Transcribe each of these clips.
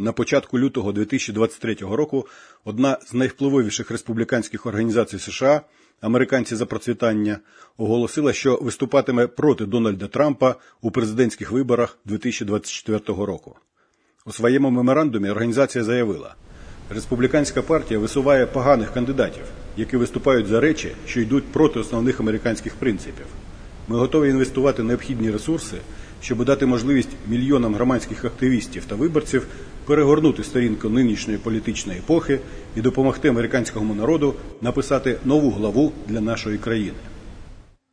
На початку лютого 2023 року одна з найвпливовіших республіканських організацій США, Американці за процвітання, оголосила, що виступатиме проти Дональда Трампа у президентських виборах 2024 року. У своєму меморандумі організація заявила, республіканська партія висуває поганих кандидатів, які виступають за речі, що йдуть проти основних американських принципів. Ми готові інвестувати необхідні ресурси, щоб дати можливість мільйонам громадських активістів та виборців перегорнути сторінку нинішньої політичної епохи і допомогти американському народу написати нову главу для нашої країни.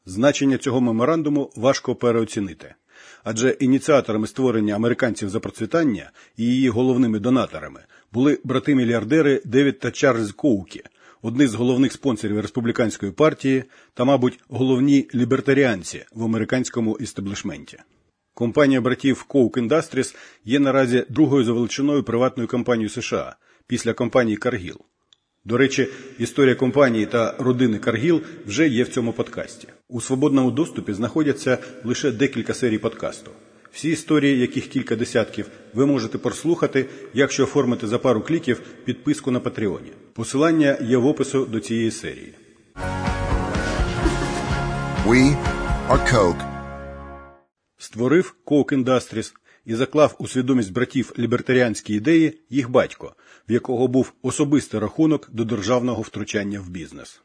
Значення цього меморандуму важко переоцінити. Адже ініціаторами створення американців за процвітання і її головними донаторами були брати-мільярдери Девід та Чарльз Коукі, одні з головних спонсорів республіканської партії та, мабуть, головні лібертаріанці в американському істеблішменті. Компанія братів Koch Industries є наразі другою за величиною приватною компанією США після компанії Cargill. До речі, історія компанії та родини Каргіл вже є в цьому подкасті. У свободному доступі знаходяться лише декілька серій подкасту. Всі історії, яких кілька десятків, ви можете прослухати, якщо оформите за пару кліків підписку на Патреоні. Посилання є в опису до цієї серії. We are Coke. Створив Koch Industries і заклав у свідомість братів лібертаріанські ідеї їх батько, в якого був особистий рахунок до державного втручання в бізнес.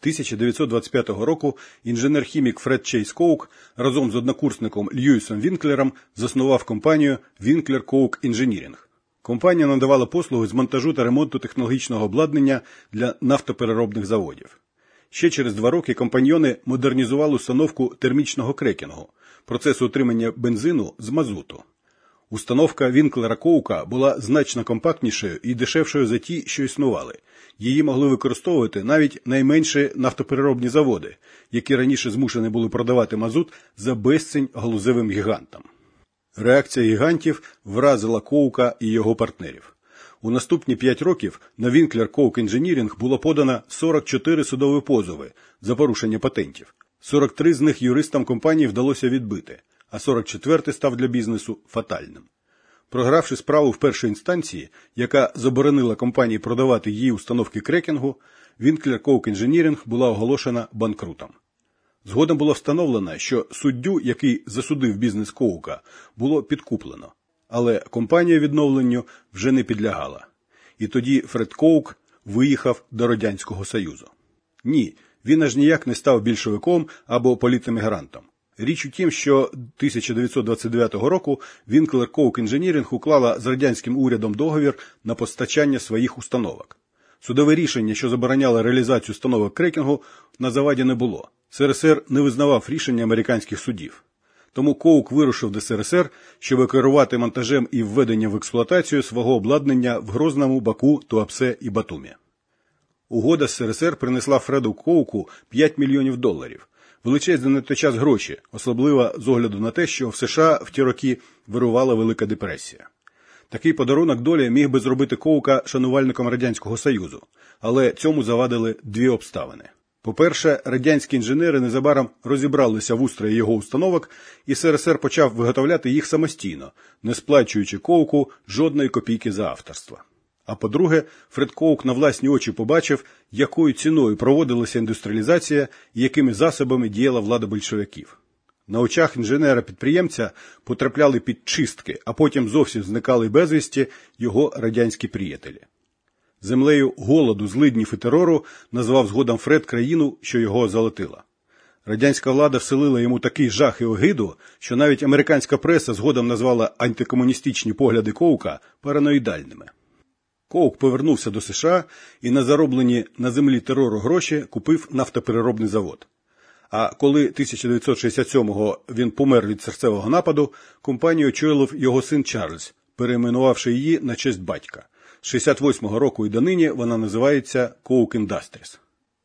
1925 року інженер-хімік Фред Чейз Коук разом з однокурсником Льюісом Вінклером заснував компанію Winkler Coke Engineering. Компанія надавала послуги з монтажу та ремонту технологічного обладнання для нафтопереробних заводів. Ще через два роки компаньйони модернізували установку термічного крекінгу, процесу отримання бензину з мазуту. Установка Вінклера Коука була значно компактнішою і дешевшою за ті, що існували. Її могли використовувати навіть найменші нафтопереробні заводи, які раніше змушені були продавати мазут за безцінь галузевим гігантам. Реакція гігантів вразила Коука і його партнерів. У наступні 5 років на Winkler Coke Engineering було подано 44 судові позови за порушення патентів. 43 з них юристам компанії вдалося відбити, а 44 став для бізнесу фатальним. Програвши справу в першій інстанції, яка заборонила компанії продавати її установки крекінгу, Winkler Coke Engineering була оголошена банкрутом. Згодом було встановлено, що суддю, який засудив бізнес Коука, було підкуплено, але компанія відновленню вже не підлягала. І тоді Фред Коук виїхав до Радянського Союзу. Ні, він аж ніяк не став більшовиком або політемігрантом. Річ у тім, що 1929 року Winkler Coke Engineering уклала з радянським урядом договір на постачання своїх установок. Судове рішення, що забороняло реалізацію установок крекінгу, на заваді не було. СРСР не визнавав рішення американських судів. Тому Коук вирушив до СРСР, щоб керувати монтажем і введенням в експлуатацію свого обладнання в Грозному, Баку, Туапсе і Батумі. Угода з СРСР принесла Фреду Коуку 5 мільйонів доларів. Величезні на той час гроші, особливо з огляду на те, що в США в ті роки вирувала Велика депресія. Такий подарунок долі міг би зробити Коука шанувальником Радянського Союзу, але цьому завадили дві обставини. По-перше, радянські інженери незабаром розібралися в устрої його установок, і СРСР почав виготовляти їх самостійно, не сплачуючи Коуку жодної копійки за авторство. А по-друге, Фред Коук на власні очі побачив, якою ціною проводилася індустріалізація і якими засобами діяла влада большевиків. На очах інженера-підприємця потрапляли під чистки, а потім зовсім зникали безвісті його радянські приятелі. Землею голоду, злиднів і терору назвав згодом Фред країну, що його золотила. Радянська влада вселила йому такий жах і огиду, що навіть американська преса згодом назвала антикомуністичні погляди Коука параноїдальними. Коук повернувся до США і на зароблені на землі терору гроші купив нафтопереробний завод. А коли 1967-го він помер від серцевого нападу, компанію очолив його син Чарльз, перейменувавши її на честь батька. З 68-го року і донині вона називається Coke Industries.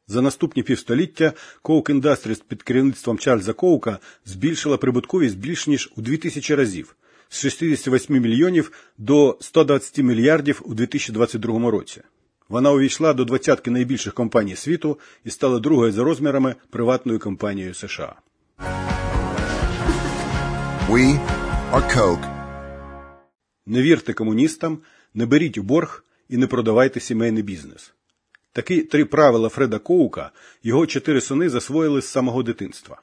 За наступні півстоліття Coke Industries під керівництвом Чарльза Коука збільшила прибутковість більш ніж у 2000 разів з 68 мільйонів до 120 мільярдів у 2022 році. Вона увійшла до двадцятки найбільших компаній світу і стала другою за розмірами приватною компанією США. We are Coke. Не вірте комуністам, не беріть у борг і не продавайте сімейний бізнес. Такі три правила Фреда Коука його чотири сини засвоїли з самого дитинства.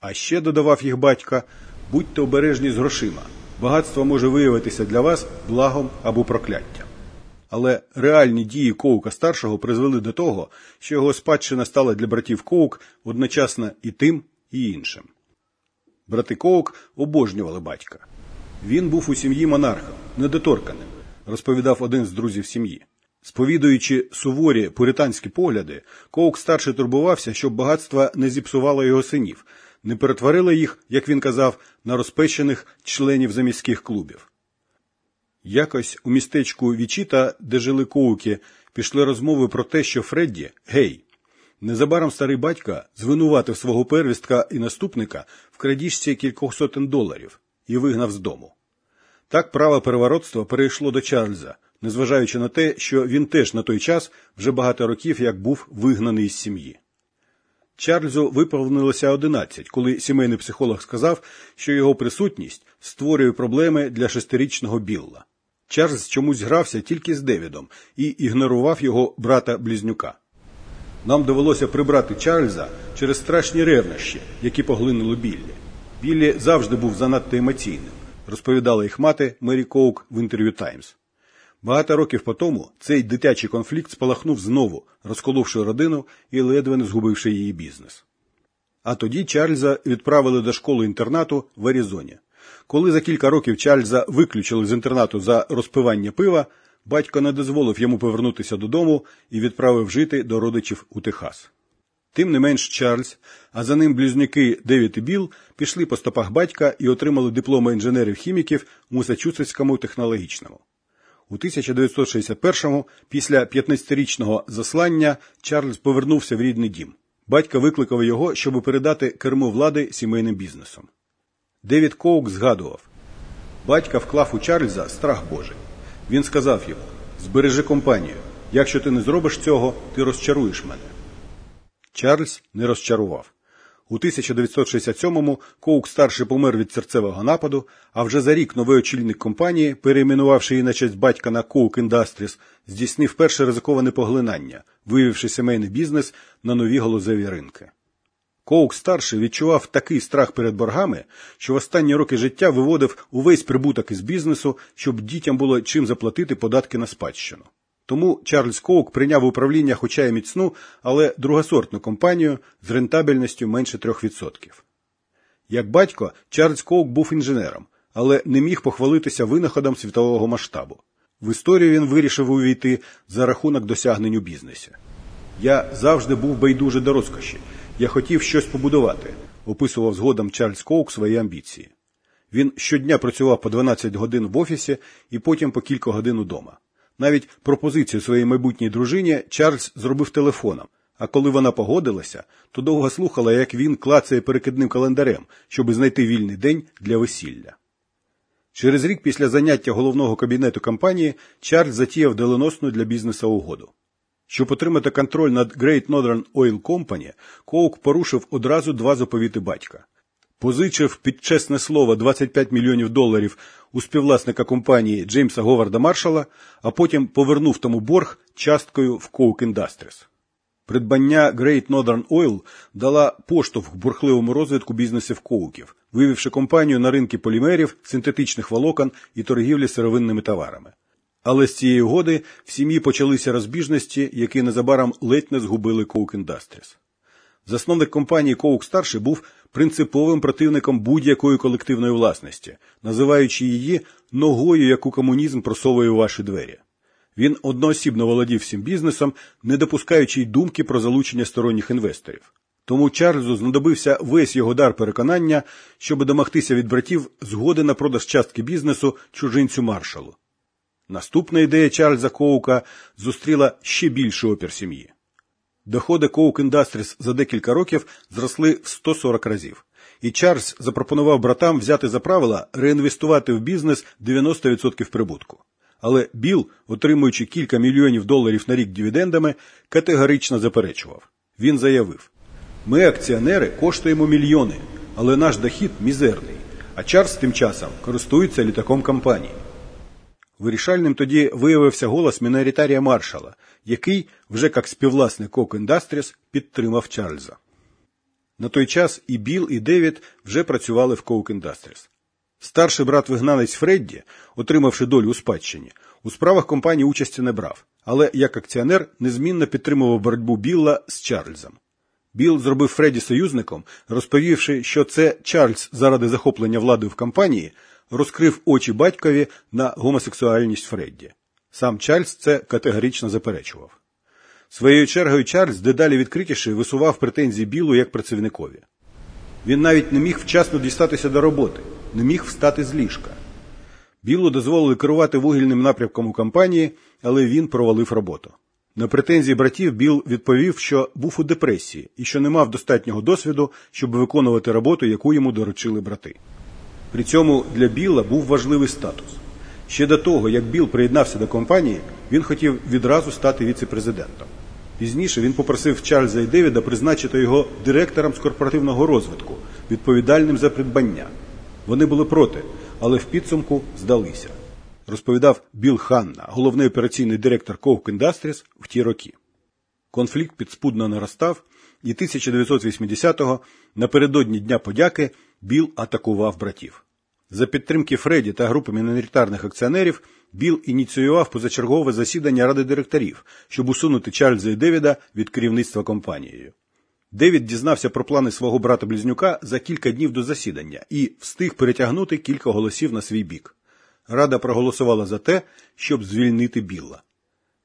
А ще додавав їх батька будьте обережні з грошима. Багатство може виявитися для вас благом або прокляттям. Але реальні дії Коука старшого призвели до того, що його спадщина стала для братів Коук одночасно і тим, і іншим. Брати Коук обожнювали батька. Він був у сім'ї монархом, недоторканим, розповідав один з друзів сім'ї. Сповідуючи суворі пуританські погляди, Коук старший турбувався, щоб багатство не зіпсувало його синів, не перетворило їх, як він казав, на розпещених членів заміських клубів. Якось у містечку Вічіта, де жили коуки, пішли розмови про те, що Фредді гей. Незабаром старий батько звинуватив свого первістка і наступника в крадіжці кількох сотень доларів і вигнав з дому. Так право переворотства перейшло до Чарльза, незважаючи на те, що він теж на той час вже багато років як був вигнаний з сім'ї. Чарльзу виповнилося 11, коли сімейний психолог сказав, що його присутність створює проблеми для шестирічного Білла. Чарльз чомусь грався тільки з Девідом і ігнорував його брата близнюка. Нам довелося прибрати Чарльза через страшні ревнощі, які поглинули Біллі. Біллі завжди був занадто емоційним, розповідала їх мати Мері Коук в інтерв'ю Таймс. Багато років по тому цей дитячий конфлікт спалахнув знову, розколовши родину і ледве не згубивши її бізнес. А тоді Чарльза відправили до школи інтернату в Аризоні. Коли за кілька років Чарльза виключили з інтернату за розпивання пива, батько не дозволив йому повернутися додому і відправив жити до родичів у Техас. Тим не менш Чарльз, а за ним близнюки Девід і Біл пішли по стопах батька і отримали дипломи інженерів-хіміків у Масачусетському технологічному. У 1961-му, після 15-річного заслання, Чарльз повернувся в рідний дім. Батько викликав його, щоб передати кермо влади сімейним бізнесом. Девід Коук згадував батька вклав у Чарльза страх Божий. Він сказав йому збережи компанію. Якщо ти не зробиш цього, ти розчаруєш мене. Чарльз не розчарував. У 1967-му Коук старший помер від серцевого нападу, а вже за рік новий очільник компанії, перейменувавши її на честь батька на Коук Industries, здійснив перше ризиковане поглинання, виявивши сімейний бізнес на нові галузеві ринки. Коук старший відчував такий страх перед боргами, що в останні роки життя виводив увесь прибуток із бізнесу, щоб дітям було чим заплатити податки на спадщину. Тому Чарльз Коук прийняв управління, хоча й міцну, але другосортну компанію з рентабельністю менше 3%. Як батько, Чарльз Коук був інженером, але не міг похвалитися винаходом світового масштабу. В історію він вирішив увійти за рахунок досягнень у бізнесі. Я завжди був байдуже до розкоші. Я хотів щось побудувати, описував згодом Чарльз Коук свої амбіції. Він щодня працював по 12 годин в офісі і потім по кілька годин удома. Навіть пропозицію своїй майбутній дружині Чарльз зробив телефоном, а коли вона погодилася, то довго слухала, як він клацає перекидним календарем, щоб знайти вільний день для весілля. Через рік після заняття головного кабінету компанії Чарльз затіяв доленосну для бізнесу угоду. Щоб отримати контроль над Great Northern Oil Company, Коук порушив одразу два заповіти батька. Позичив під чесне слово 25 мільйонів доларів у співвласника компанії Джеймса Говарда Маршала, а потім повернув тому борг часткою в Coke Industries. Придбання Great Northern Oil дала поштовх бурхливому розвитку бізнесів коуків, вивівши компанію на ринки полімерів, синтетичних волокон і торгівлі сировинними товарами. Але з цієї угоди в сім'ї почалися розбіжності, які незабаром ледь не згубили Coke Industries. Засновник компанії Коук старший був принциповим противником будь-якої колективної власності, називаючи її ногою, яку комунізм просовує у ваші двері. Він одноосібно володів всім бізнесом, не допускаючи й думки про залучення сторонніх інвесторів. Тому Чарльзу знадобився весь його дар переконання, щоб домогтися від братів згоди на продаж частки бізнесу чужинцю маршалу. Наступна ідея Чарльза Коука зустріла ще більший опір сім'ї. Доходи Coke Industries за декілька років зросли в 140 разів. І Чарльз запропонував братам взяти за правила реінвестувати в бізнес 90% прибутку. Але Білл, отримуючи кілька мільйонів доларів на рік дивідендами, категорично заперечував. Він заявив: ми, акціонери, коштуємо мільйони, але наш дохід мізерний. А Чарльз тим часом користується літаком компанії. Вирішальним тоді виявився голос міноритарія маршала, який, вже як співвласник Кок Industries, підтримав Чарльза. На той час і Біл, і Девід вже працювали в Coke Industries. Старший брат вигнанець Фредді, отримавши долю у спадщині, у справах компанії участі не брав, але як акціонер незмінно підтримував боротьбу Білла з Чарльзом. Біл зробив Фредді союзником, розповівши, що це Чарльз заради захоплення влади в компанії розкрив очі батькові на гомосексуальність Фредді. Сам Чарльз це категорично заперечував. Своєю чергою Чарльз дедалі відкритіше висував претензії Білу як працівникові. Він навіть не міг вчасно дістатися до роботи, не міг встати з ліжка. Білу дозволили керувати вугільним напрямком у компанії, але він провалив роботу. На претензії братів Біл відповів, що був у депресії і що не мав достатнього досвіду, щоб виконувати роботу, яку йому доручили брати. При цьому для Біла був важливий статус. Ще до того, як Біл приєднався до компанії, він хотів відразу стати віце-президентом. Пізніше він попросив Чарльза і Девіда призначити його директором з корпоративного розвитку, відповідальним за придбання. Вони були проти, але в підсумку здалися. Розповідав Біл Ханна, головний операційний директор Coke Industries в ті роки. Конфлікт підспудно наростав, і 1980-го, напередодні Дня подяки, Біл атакував братів. За підтримки Фредді та групи міноритарних акціонерів Біл ініціював позачергове засідання ради директорів, щоб усунути Чарльза і Девіда від керівництва компанією. Девід дізнався про плани свого брата близнюка за кілька днів до засідання і встиг перетягнути кілька голосів на свій бік. Рада проголосувала за те, щоб звільнити Білла.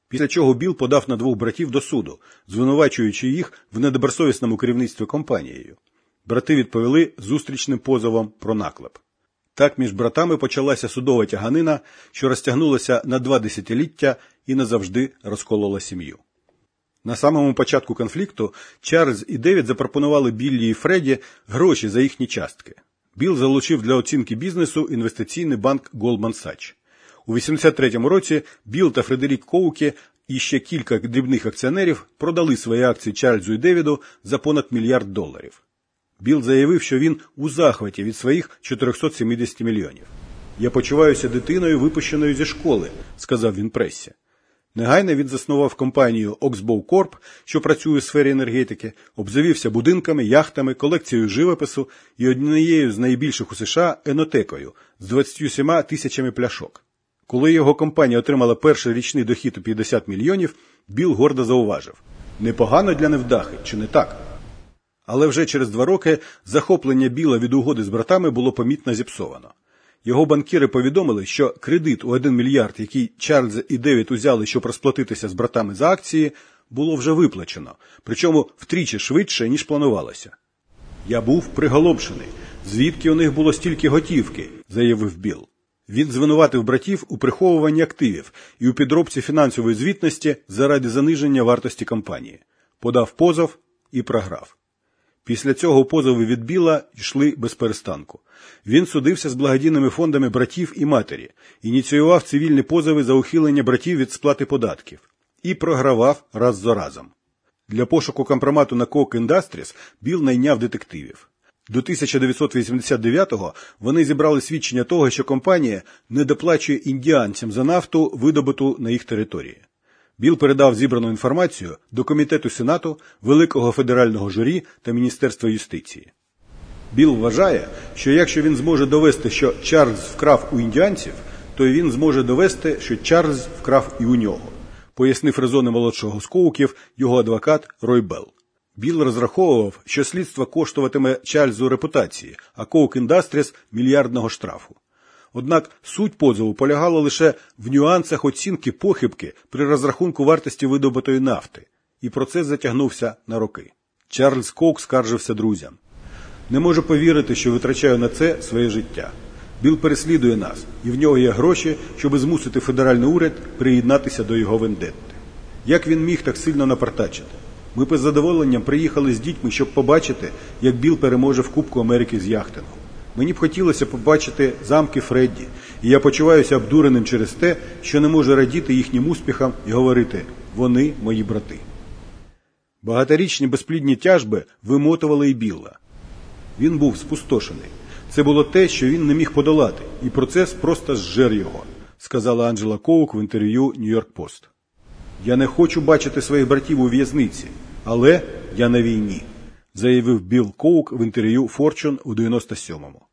Після чого Біл подав на двох братів до суду, звинувачуючи їх в недобросовісному керівництві компанією. Брати відповіли зустрічним позовом про наклеп. Так між братами почалася судова тяганина, що розтягнулася на два десятиліття і назавжди розколола сім'ю. На самому початку конфлікту Чарльз і Девід запропонували Біллі і Фредді гроші за їхні частки. Біл залучив для оцінки бізнесу інвестиційний банк Goldman Sachs. У 83-му році Біл та Фредерік Коукі і ще кілька дрібних акціонерів продали свої акції Чарльзу і Девіду за понад мільярд доларів. Біл заявив, що він у захваті від своїх 470 мільйонів. Я почуваюся дитиною, випущеною зі школи, сказав він пресі. Негайно він заснував компанію Oxbow Corp, що працює у сфері енергетики, обзавівся будинками, яхтами, колекцією живопису і однією з найбільших у США енотекою з 27 тисячами пляшок. Коли його компанія отримала перший річний дохід у 50 мільйонів, Біл гордо зауважив: непогано для невдахи, чи не так? Але вже через два роки захоплення Біла від угоди з братами було помітно зіпсовано. Його банкіри повідомили, що кредит у 1 мільярд, який Чарльз і Девід узяли, щоб розплатитися з братами за акції, було вже виплачено, причому втричі швидше, ніж планувалося. Я був приголомшений, звідки у них було стільки готівки, заявив Біл. Він звинуватив братів у приховуванні активів і у підробці фінансової звітності заради заниження вартості компанії, подав позов і програв. Після цього позови від Біла йшли без перестанку. Він судився з благодійними фондами братів і матері, ініціював цивільні позови за ухилення братів від сплати податків і програвав раз за разом. Для пошуку компромату на Coke Industries Біл найняв детективів. До 1989-го вони зібрали свідчення того, що компанія не доплачує індіанцям за нафту, видобуту на їх території. Біл передав зібрану інформацію до Комітету Сенату, Великого федерального журі та Міністерства юстиції. Біл вважає, що якщо він зможе довести, що Чарльз вкрав у індіанців, то він зможе довести, що Чарльз вкрав і у нього, пояснив резони молодшого з коуків його адвокат Рой Белл. Біл розраховував, що слідство коштуватиме Чарльзу репутації, а Коук Індастріс мільярдного штрафу. Однак суть позову полягала лише в нюансах оцінки похибки при розрахунку вартості видобутої нафти, і процес затягнувся на роки. Чарльз Коук скаржився друзям. Не можу повірити, що витрачаю на це своє життя. Біл переслідує нас, і в нього є гроші, щоб змусити федеральний уряд приєднатися до його вендетти. Як він міг так сильно напартачити? Ми з задоволенням приїхали з дітьми, щоб побачити, як Біл переможе в Кубку Америки з яхтингу. Мені б хотілося побачити замки Фредді, і я почуваюся обдуреним через те, що не можу радіти їхнім успіхам і говорити вони мої брати. Багаторічні безплідні тяжби вимотували і Білла. Він був спустошений. Це було те, що він не міг подолати, і процес просто зжер його. сказала Анджела Коук в інтерв'ю Нью-Йорк Пост. Я не хочу бачити своїх братів у в'язниці, але я на війні, заявив Білл Коук в інтерв'ю Fortune у 97-му.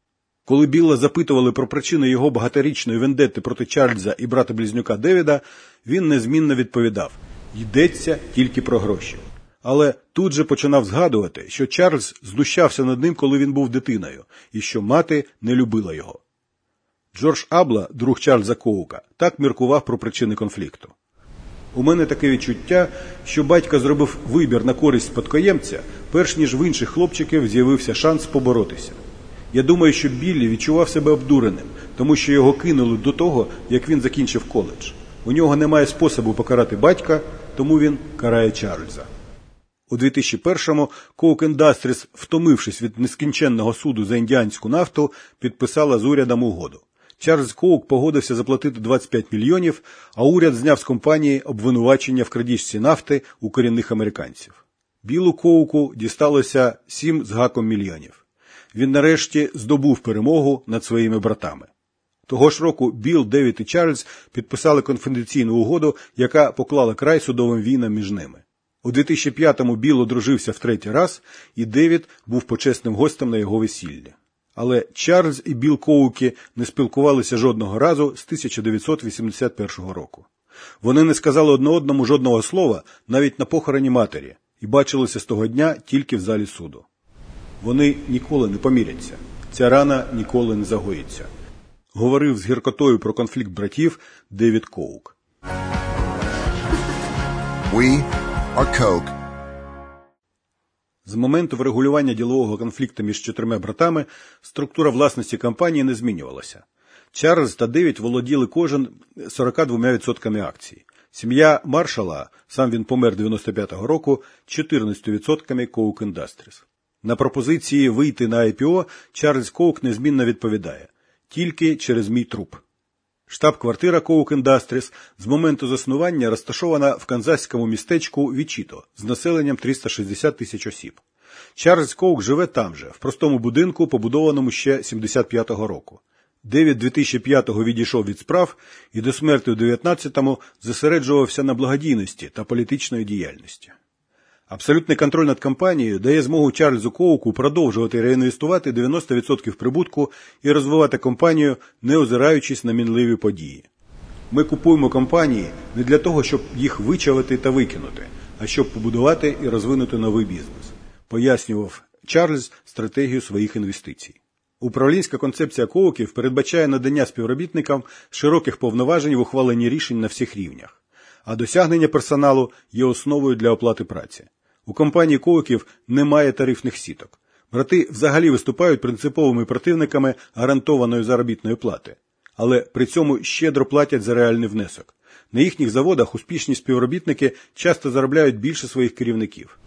Коли Білла запитували про причини його багаторічної вендетти проти Чарльза і брата близнюка Девіда, він незмінно відповідав йдеться тільки про гроші. Але тут же починав згадувати, що Чарльз знущався над ним, коли він був дитиною, і що мати не любила його. Джордж Абла, друг Чарльза Коука, так міркував про причини конфлікту. У мене таке відчуття, що батько зробив вибір на користь спадкоємця, перш ніж в інших хлопчиків з'явився шанс поборотися. Я думаю, що Біллі відчував себе обдуреним, тому що його кинули до того, як він закінчив коледж. У нього немає способу покарати батька, тому він карає Чарльза. У 2001-му Коук Industries, втомившись від нескінченного суду за індіанську нафту, підписала з урядом угоду. Чарльз Коук погодився заплатити 25 мільйонів, а уряд зняв з компанії обвинувачення в крадіжці нафти у корінних американців. Білу Коуку дісталося 7 з гаком мільйонів. Він нарешті здобув перемогу над своїми братами. Того ж року Білл, Девід і Чарльз підписали конфіденційну угоду, яка поклала край судовим війнам між ними. У 2005-му Білл одружився в третій раз, і Девід був почесним гостем на його весіллі. Але Чарльз і Білл Коукі не спілкувалися жодного разу з 1981 року. Вони не сказали одне одному жодного слова навіть на похороні матері і бачилися з того дня тільки в залі суду. Вони ніколи не поміряться. Ця рана ніколи не загоїться. Говорив з гіркотою про конфлікт братів Девід Коук. We are Coke. З моменту врегулювання ділового конфлікту між чотирма братами структура власності компанії не змінювалася. Чарльз та Девід володіли кожен 42% акцій. Сім'я маршала, сам він помер 95-го року, 14% Коук Industries. На пропозиції вийти на IPO Чарльз Коук незмінно відповідає тільки через мій труп. Штаб-квартира Коук Industries з моменту заснування розташована в канзаському містечку Вічіто з населенням 360 тисяч осіб. Чарльз Коук живе там же, в простому будинку, побудованому ще 75-го року. Девід 2005-го відійшов від справ і до смерти у 19-му зосереджувався на благодійності та політичної діяльності. Абсолютний контроль над компанією дає змогу Чарльзу Коуку продовжувати реінвестувати 90% прибутку і розвивати компанію, не озираючись на мінливі події. Ми купуємо компанії не для того, щоб їх вичавити та викинути, а щоб побудувати і розвинути новий бізнес, пояснював Чарльз стратегію своїх інвестицій. Управлінська концепція коуків передбачає надання співробітникам широких повноважень в ухваленні рішень на всіх рівнях, а досягнення персоналу є основою для оплати праці. У компанії Коуків немає тарифних сіток. Брати взагалі виступають принциповими противниками гарантованої заробітної плати, але при цьому щедро платять за реальний внесок. На їхніх заводах успішні співробітники часто заробляють більше своїх керівників.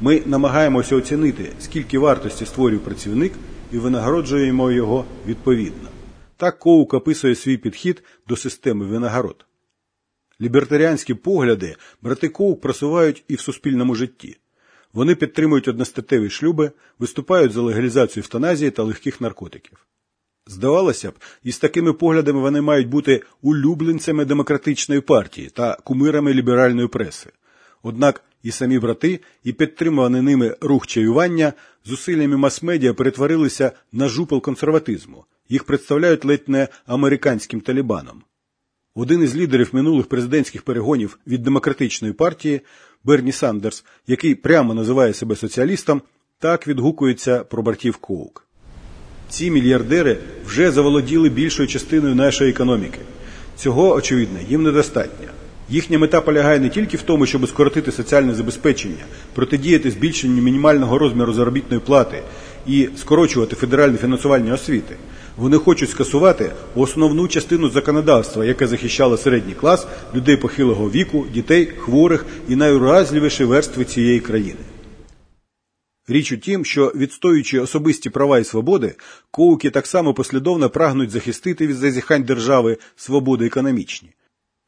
Ми намагаємося оцінити, скільки вартості створює працівник, і винагороджуємо його відповідно. Так Коук описує свій підхід до системи винагород. Лібертаріанські погляди брати Коук просувають і в суспільному житті. Вони підтримують одностатеві шлюби, виступають за легалізацію евтаназії та легких наркотиків. Здавалося б, із такими поглядами вони мають бути улюбленцями демократичної партії та кумирами ліберальної преси. Однак і самі брати, і підтримуваний ними рух чаювання зусиллями мас-медіа перетворилися на жупел консерватизму. Їх представляють ледь не американським талібаном. Один із лідерів минулих президентських перегонів від демократичної партії Берні Сандерс, який прямо називає себе соціалістом, так відгукується про братів Коук. Ці мільярдери вже заволоділи більшою частиною нашої економіки. Цього, очевидно, їм недостатньо. Їхня мета полягає не тільки в тому, щоб скоротити соціальне забезпечення, протидіяти збільшенню мінімального розміру заробітної плати і скорочувати федеральне фінансування освіти. Вони хочуть скасувати основну частину законодавства, яке захищало середній клас, людей похилого віку, дітей, хворих і найуразливіші верстви цієї країни. Річ у тім, що відстоюючи особисті права і свободи, коуки так само послідовно прагнуть захистити від зазіхань держави свободи економічні.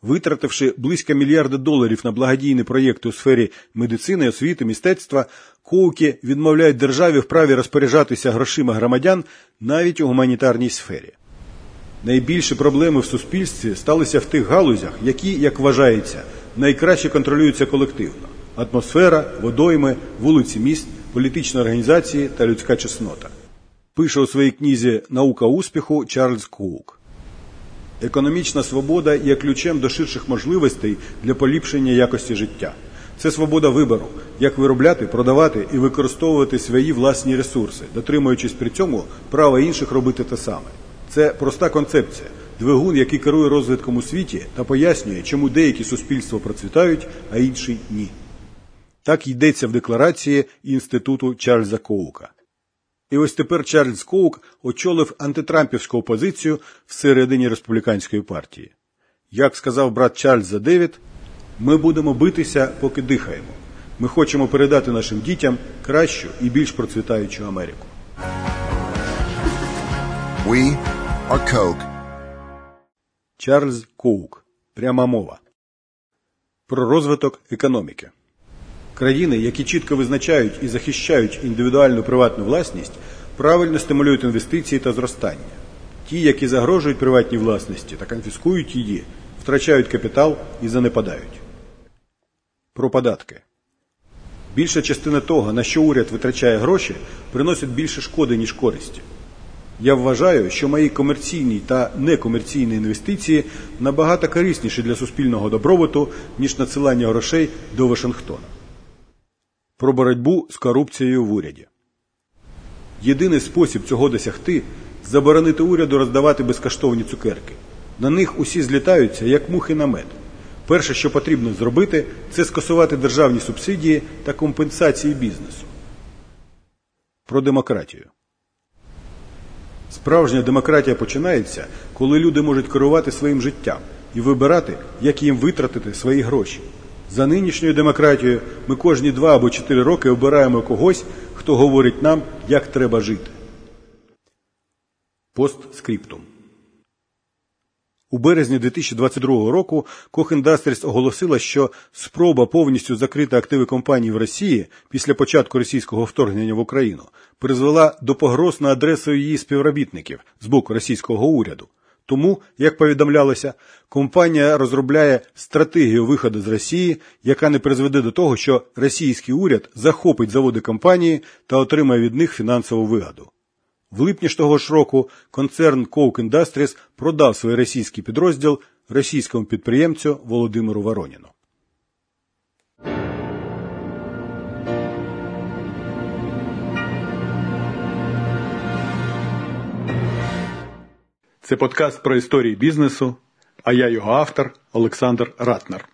Витративши близько мільярда доларів на благодійні проєкти у сфері медицини, освіти, мистецтва, коуки відмовляють державі в праві розпоряджатися грошима громадян навіть у гуманітарній сфері. Найбільші проблеми в суспільстві сталися в тих галузях, які, як вважається, найкраще контролюються колективно: атмосфера, водойми, вулиці міст, політичні організації та людська чеснота. Пише у своїй книзі Наука успіху Чарльз Коук. Економічна свобода є ключем до ширших можливостей для поліпшення якості життя. Це свобода вибору, як виробляти, продавати і використовувати свої власні ресурси, дотримуючись при цьому права інших робити те саме. Це проста концепція, двигун, який керує розвитком у світі та пояснює, чому деякі суспільства процвітають, а інші ні. Так йдеться в декларації інституту Чарльза Коука. І ось тепер Чарльз Коук очолив антитрампівську опозицію всередині республіканської партії. Як сказав брат Чарльза Девід, ми будемо битися, поки дихаємо. Ми хочемо передати нашим дітям кращу і більш процвітаючу Америку. We are Coke. Чарльз Коук. Пряма мова. Про розвиток економіки. Країни, які чітко визначають і захищають індивідуальну приватну власність, правильно стимулюють інвестиції та зростання. Ті, які загрожують приватній власності та конфіскують її, втрачають капітал і занепадають. Про податки. Більша частина того, на що уряд витрачає гроші, приносить більше шкоди, ніж користі. Я вважаю, що мої комерційні та некомерційні інвестиції набагато корисніші для суспільного добробуту, ніж надсилання грошей до Вашингтона. Про боротьбу з корупцією в уряді. Єдиний спосіб цього досягти заборонити уряду роздавати безкоштовні цукерки. На них усі злітаються, як мухи на мед. Перше, що потрібно зробити, це скасувати державні субсидії та компенсації бізнесу. Про демократію. Справжня демократія починається, коли люди можуть керувати своїм життям і вибирати, як їм витратити свої гроші. За нинішньою демократією ми кожні два або чотири роки обираємо когось, хто говорить нам, як треба жити. Постскриптум. У березні 2022 року Koch Industries оголосила, що спроба повністю закрити активи компанії в Росії після початку російського вторгнення в Україну призвела до погроз на адресу її співробітників з боку російського уряду. Тому, як повідомлялося, компанія розробляє стратегію виходу з Росії, яка не призведе до того, що російський уряд захопить заводи компанії та отримає від них фінансову вигоду. В липні ж того ж року концерн Coke Industries продав свій російський підрозділ російському підприємцю Володимиру Вороніну. Це подкаст про історії бізнесу, а я його автор Олександр Ратнер.